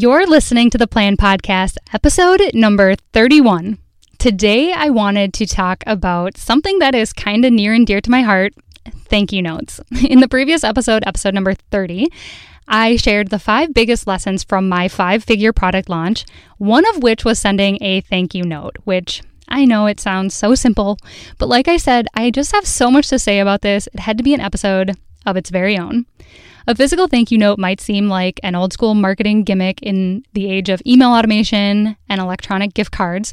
You're listening to the Plan Podcast, episode number 31. Today, I wanted to talk about something that is kind of near and dear to my heart thank you notes. In the previous episode, episode number 30, I shared the five biggest lessons from my five figure product launch, one of which was sending a thank you note, which I know it sounds so simple, but like I said, I just have so much to say about this. It had to be an episode of its very own. A physical thank you note might seem like an old school marketing gimmick in the age of email automation and electronic gift cards,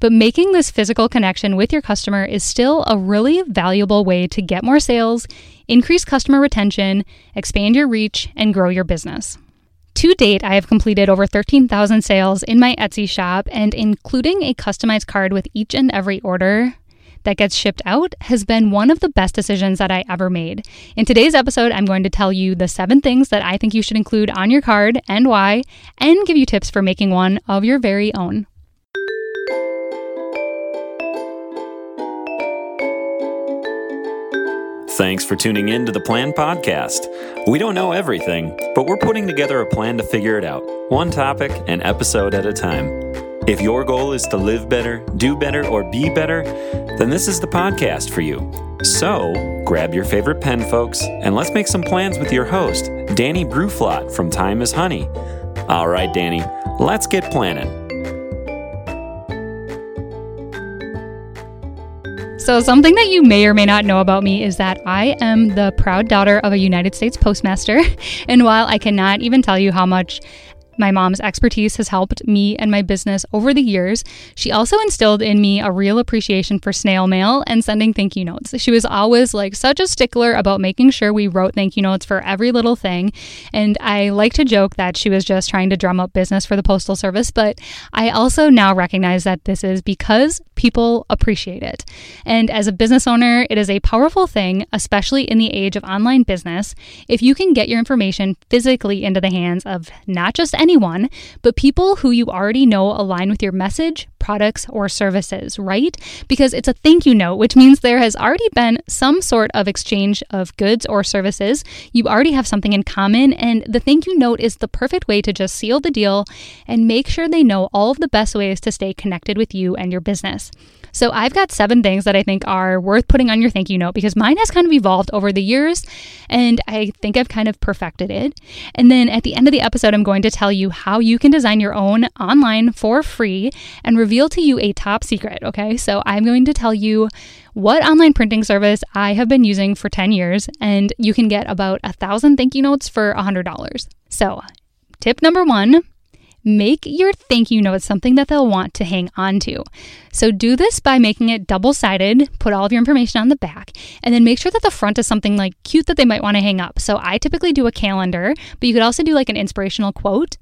but making this physical connection with your customer is still a really valuable way to get more sales, increase customer retention, expand your reach, and grow your business. To date, I have completed over 13,000 sales in my Etsy shop, and including a customized card with each and every order that gets shipped out has been one of the best decisions that I ever made. In today's episode, I'm going to tell you the seven things that I think you should include on your card and why, and give you tips for making one of your very own. Thanks for tuning in to the Plan Podcast. We don't know everything, but we're putting together a plan to figure it out, one topic and episode at a time. If your goal is to live better, do better, or be better, then this is the podcast for you. So, grab your favorite pen, folks, and let's make some plans with your host, Danny Bruflot from Time is Honey. All right, Danny, let's get planning. So, something that you may or may not know about me is that I am the proud daughter of a United States postmaster. And while I cannot even tell you how much my mom's expertise has helped me and my business over the years. She also instilled in me a real appreciation for snail mail and sending thank you notes. She was always like such a stickler about making sure we wrote thank you notes for every little thing. And I like to joke that she was just trying to drum up business for the Postal Service, but I also now recognize that this is because people appreciate it. And as a business owner, it is a powerful thing, especially in the age of online business, if you can get your information physically into the hands of not just anyone, but people who you already know align with your message, products, or services, right? Because it's a thank you note, which means there has already been some sort of exchange of goods or services. You already have something in common, and the thank you note is the perfect way to just seal the deal and make sure they know all of the best ways to stay connected with you and your business. So I've got seven things that I think are worth putting on your thank you note because mine has kind of evolved over the years and I think I've kind of perfected it. And then at the end of the episode, I'm going to tell you how you can design your own online for free and reveal to you a top secret. Okay. So I'm going to tell you what online printing service I have been using for 10 years, and you can get about a thousand thank you notes for $100. So, tip number one make your thank you note something that they'll want to hang on to. So do this by making it double sided, put all of your information on the back, and then make sure that the front is something like cute that they might want to hang up. So I typically do a calendar, but you could also do like an inspirational quote.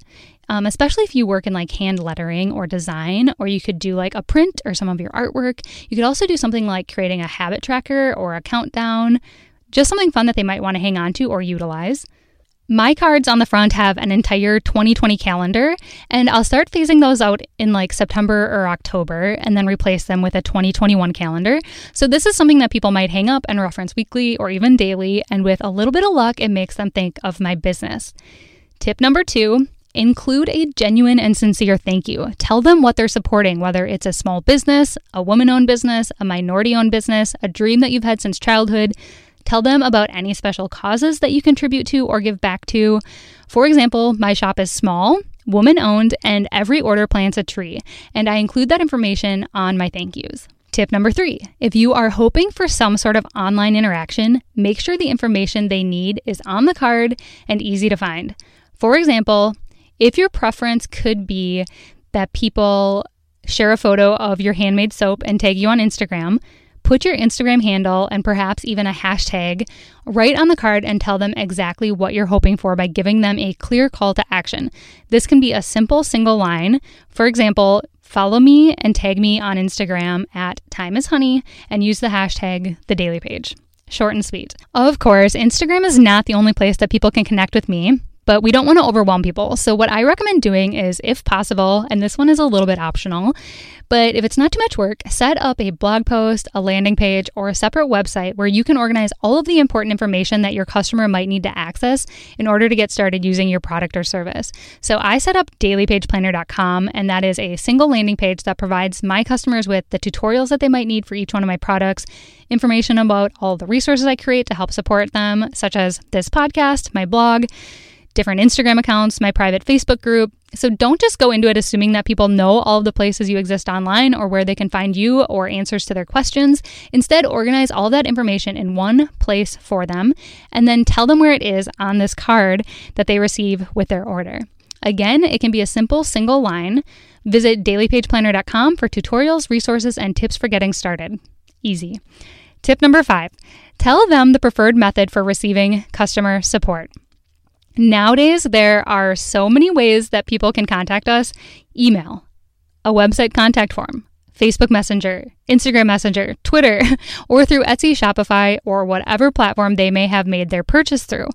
Um, especially if you work in like hand lettering or design, or you could do like a print or some of your artwork. You could also do something like creating a habit tracker or a countdown, just something fun that they might want to hang on to or utilize. My cards on the front have an entire 2020 calendar, and I'll start phasing those out in like September or October and then replace them with a 2021 calendar. So, this is something that people might hang up and reference weekly or even daily, and with a little bit of luck, it makes them think of my business. Tip number two Include a genuine and sincere thank you. Tell them what they're supporting, whether it's a small business, a woman owned business, a minority owned business, a dream that you've had since childhood. Tell them about any special causes that you contribute to or give back to. For example, my shop is small, woman owned, and every order plants a tree, and I include that information on my thank yous. Tip number three if you are hoping for some sort of online interaction, make sure the information they need is on the card and easy to find. For example, if your preference could be that people share a photo of your handmade soap and tag you on Instagram, Put your Instagram handle and perhaps even a hashtag right on the card and tell them exactly what you're hoping for by giving them a clear call to action. This can be a simple single line. For example, follow me and tag me on Instagram at Time is Honey and use the hashtag the daily page. Short and sweet. Of course, Instagram is not the only place that people can connect with me. But we don't want to overwhelm people. So, what I recommend doing is, if possible, and this one is a little bit optional, but if it's not too much work, set up a blog post, a landing page, or a separate website where you can organize all of the important information that your customer might need to access in order to get started using your product or service. So, I set up dailypageplanner.com, and that is a single landing page that provides my customers with the tutorials that they might need for each one of my products, information about all the resources I create to help support them, such as this podcast, my blog different Instagram accounts, my private Facebook group. So don't just go into it assuming that people know all of the places you exist online or where they can find you or answers to their questions. Instead, organize all that information in one place for them and then tell them where it is on this card that they receive with their order. Again, it can be a simple single line. Visit dailypageplanner.com for tutorials, resources, and tips for getting started. Easy. Tip number five tell them the preferred method for receiving customer support. Nowadays, there are so many ways that people can contact us email, a website contact form, Facebook Messenger, Instagram Messenger, Twitter, or through Etsy, Shopify, or whatever platform they may have made their purchase through.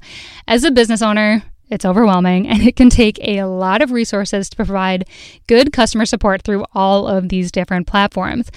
As a business owner, it's overwhelming and it can take a lot of resources to provide good customer support through all of these different platforms.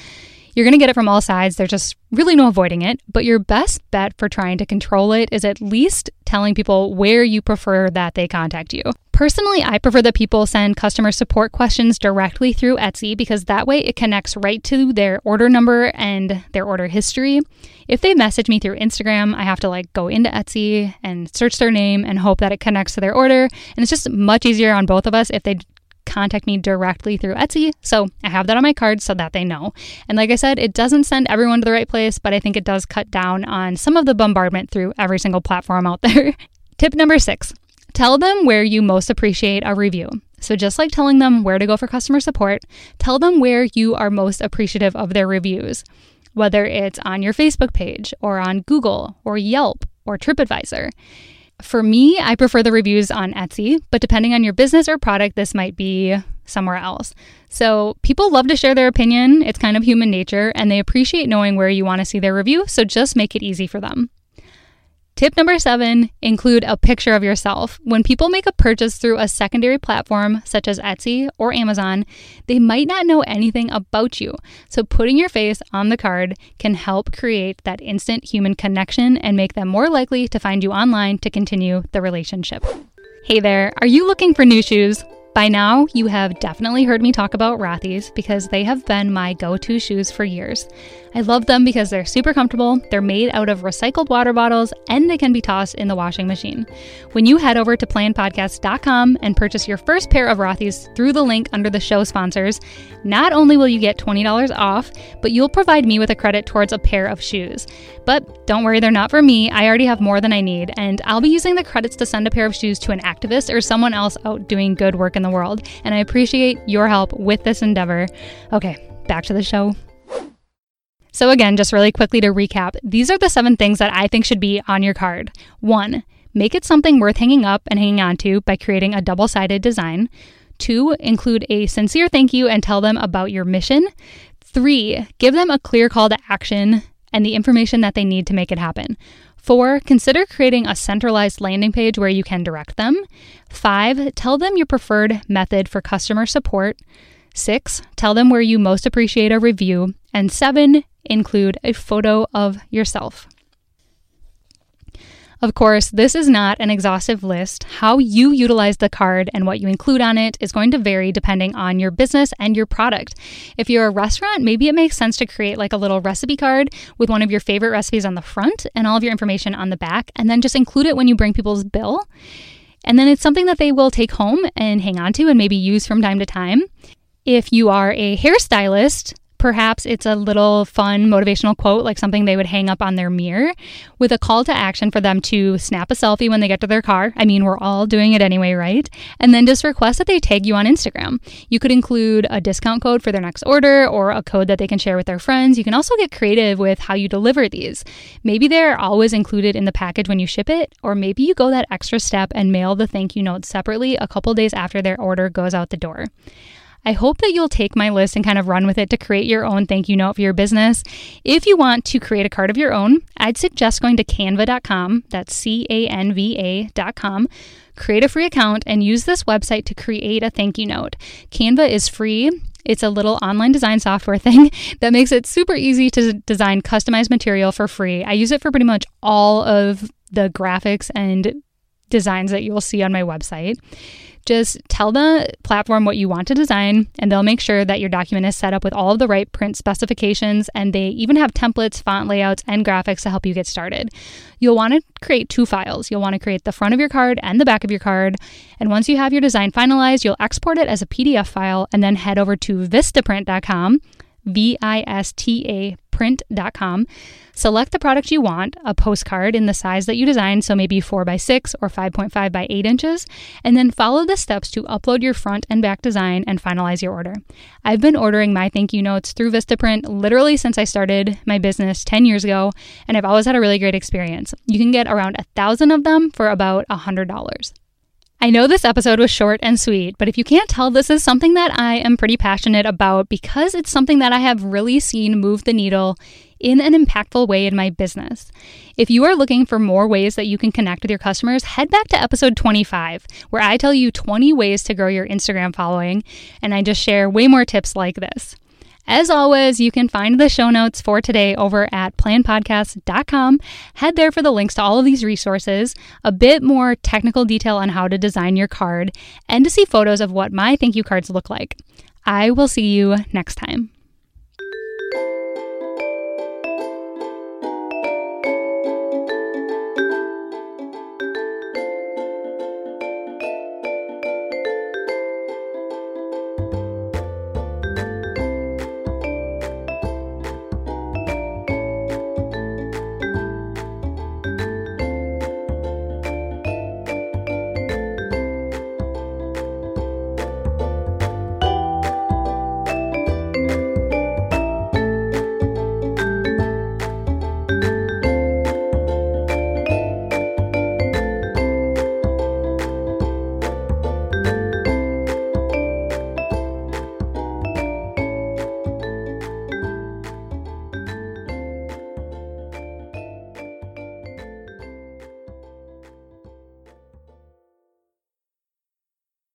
You're going to get it from all sides. There's just really no avoiding it. But your best bet for trying to control it is at least telling people where you prefer that they contact you. Personally, I prefer that people send customer support questions directly through Etsy because that way it connects right to their order number and their order history. If they message me through Instagram, I have to like go into Etsy and search their name and hope that it connects to their order. And it's just much easier on both of us if they contact me directly through Etsy. So I have that on my card so that they know. And like I said, it doesn't send everyone to the right place, but I think it does cut down on some of the bombardment through every single platform out there. Tip number six tell them where you most appreciate a review. So, just like telling them where to go for customer support, tell them where you are most appreciative of their reviews, whether it's on your Facebook page or on Google or Yelp or TripAdvisor. For me, I prefer the reviews on Etsy, but depending on your business or product, this might be somewhere else. So, people love to share their opinion. It's kind of human nature, and they appreciate knowing where you want to see their review, so just make it easy for them. Tip number seven include a picture of yourself. When people make a purchase through a secondary platform such as Etsy or Amazon, they might not know anything about you. So, putting your face on the card can help create that instant human connection and make them more likely to find you online to continue the relationship. Hey there, are you looking for new shoes? By now, you have definitely heard me talk about Rothy's because they have been my go to shoes for years. I love them because they're super comfortable, they're made out of recycled water bottles, and they can be tossed in the washing machine. When you head over to planpodcast.com and purchase your first pair of Rothy's through the link under the show sponsors, not only will you get $20 off, but you'll provide me with a credit towards a pair of shoes. But don't worry, they're not for me. I already have more than I need, and I'll be using the credits to send a pair of shoes to an activist or someone else out doing good work in the world. And I appreciate your help with this endeavor. Okay, back to the show. So, again, just really quickly to recap, these are the seven things that I think should be on your card. One, make it something worth hanging up and hanging on to by creating a double sided design. Two, include a sincere thank you and tell them about your mission. Three, give them a clear call to action and the information that they need to make it happen. Four, consider creating a centralized landing page where you can direct them. Five, tell them your preferred method for customer support. Six, tell them where you most appreciate a review. And seven, include a photo of yourself. Of course, this is not an exhaustive list. How you utilize the card and what you include on it is going to vary depending on your business and your product. If you're a restaurant, maybe it makes sense to create like a little recipe card with one of your favorite recipes on the front and all of your information on the back, and then just include it when you bring people's bill. And then it's something that they will take home and hang on to and maybe use from time to time. If you are a hairstylist, Perhaps it's a little fun motivational quote, like something they would hang up on their mirror, with a call to action for them to snap a selfie when they get to their car. I mean, we're all doing it anyway, right? And then just request that they tag you on Instagram. You could include a discount code for their next order or a code that they can share with their friends. You can also get creative with how you deliver these. Maybe they're always included in the package when you ship it, or maybe you go that extra step and mail the thank you note separately a couple days after their order goes out the door. I hope that you'll take my list and kind of run with it to create your own thank you note for your business. If you want to create a card of your own, I'd suggest going to canva.com, that's C A N V A.com. create a free account and use this website to create a thank you note. Canva is free. It's a little online design software thing that makes it super easy to design customized material for free. I use it for pretty much all of the graphics and designs that you'll see on my website. Just tell the platform what you want to design, and they'll make sure that your document is set up with all of the right print specifications. And they even have templates, font layouts, and graphics to help you get started. You'll want to create two files. You'll want to create the front of your card and the back of your card. And once you have your design finalized, you'll export it as a PDF file and then head over to vistaprint.com V I S T A print.com. Select the product you want, a postcard in the size that you designed, so maybe 4 by 6 or 5.5 by 8 inches, and then follow the steps to upload your front and back design and finalize your order. I've been ordering my thank you notes through Vistaprint literally since I started my business 10 years ago, and I've always had a really great experience. You can get around a thousand of them for about $100. I know this episode was short and sweet, but if you can't tell, this is something that I am pretty passionate about because it's something that I have really seen move the needle in an impactful way in my business. If you are looking for more ways that you can connect with your customers, head back to episode 25, where I tell you 20 ways to grow your Instagram following, and I just share way more tips like this. As always, you can find the show notes for today over at planpodcast.com. Head there for the links to all of these resources, a bit more technical detail on how to design your card, and to see photos of what my thank you cards look like. I will see you next time.